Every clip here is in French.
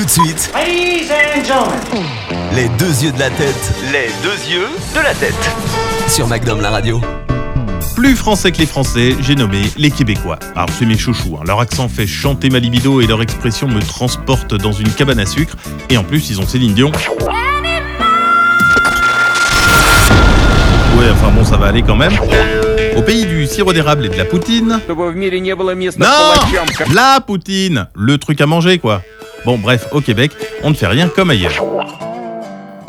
tout de suite. Les deux yeux de la tête. Les deux yeux de la tête. Sur MacDom la radio. Plus français que les Français, j'ai nommé les Québécois. Alors c'est mes chouchous, hein. leur accent fait chanter ma libido et leur expression me transporte dans une cabane à sucre. Et en plus, ils ont Céline Dion. Ouais, enfin bon, ça va aller quand même. Au pays du sirop d'érable et de la poutine. Non La poutine Le truc à manger, quoi Bon, bref, au Québec, on ne fait rien comme ailleurs.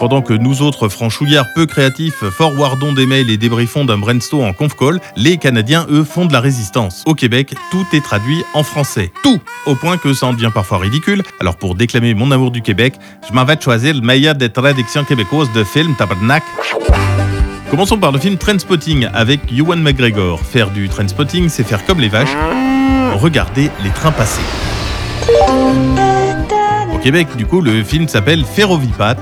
Pendant que nous autres franchouillards peu créatifs forwardons des mails et débriefons d'un brainstorm en conf call, les Canadiens, eux, font de la résistance. Au Québec, tout est traduit en français. Tout Au point que ça en devient parfois ridicule. Alors pour déclamer mon amour du Québec, je m'en vais choisir le meilleur des traductions québécoises de films tabarnak. Commençons par le film Trainspotting avec Ewan McGregor. Faire du trainspotting, c'est faire comme les vaches, regarder les trains passer. Au Québec, du coup, le film s'appelle Ferrovipat.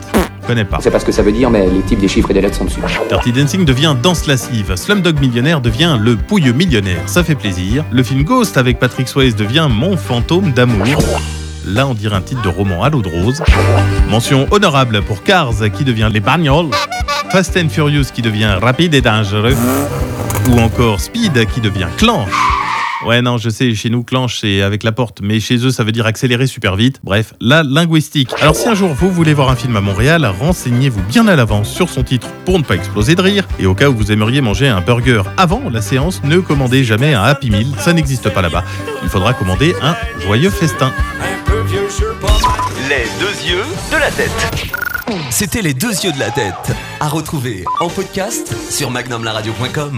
Connais pas. Je sais pas ce que ça veut dire, mais les types des chiffres et des lettres sont dessus. Dirty Dancing devient danse lascive. Slumdog Millionnaire devient le pouilleux millionnaire. Ça fait plaisir. Le film Ghost avec Patrick Swayze devient Mon fantôme d'amour. Là, on dirait un titre de roman à l'eau de rose. Mention honorable pour Cars qui devient Les Bagnoles. Fast and Furious qui devient Rapide et Dangereux. Ou encore Speed qui devient Clanche. Ouais, non, je sais, chez nous, clanche, c'est avec la porte, mais chez eux, ça veut dire accélérer super vite. Bref, la linguistique. Alors, si un jour vous voulez voir un film à Montréal, renseignez-vous bien à l'avance sur son titre pour ne pas exploser de rire. Et au cas où vous aimeriez manger un burger avant la séance, ne commandez jamais un Happy Meal, ça n'existe pas là-bas. Il faudra commander un joyeux festin. Les deux yeux de la tête. C'était les deux yeux de la tête. À retrouver en podcast sur magnumlaradio.com.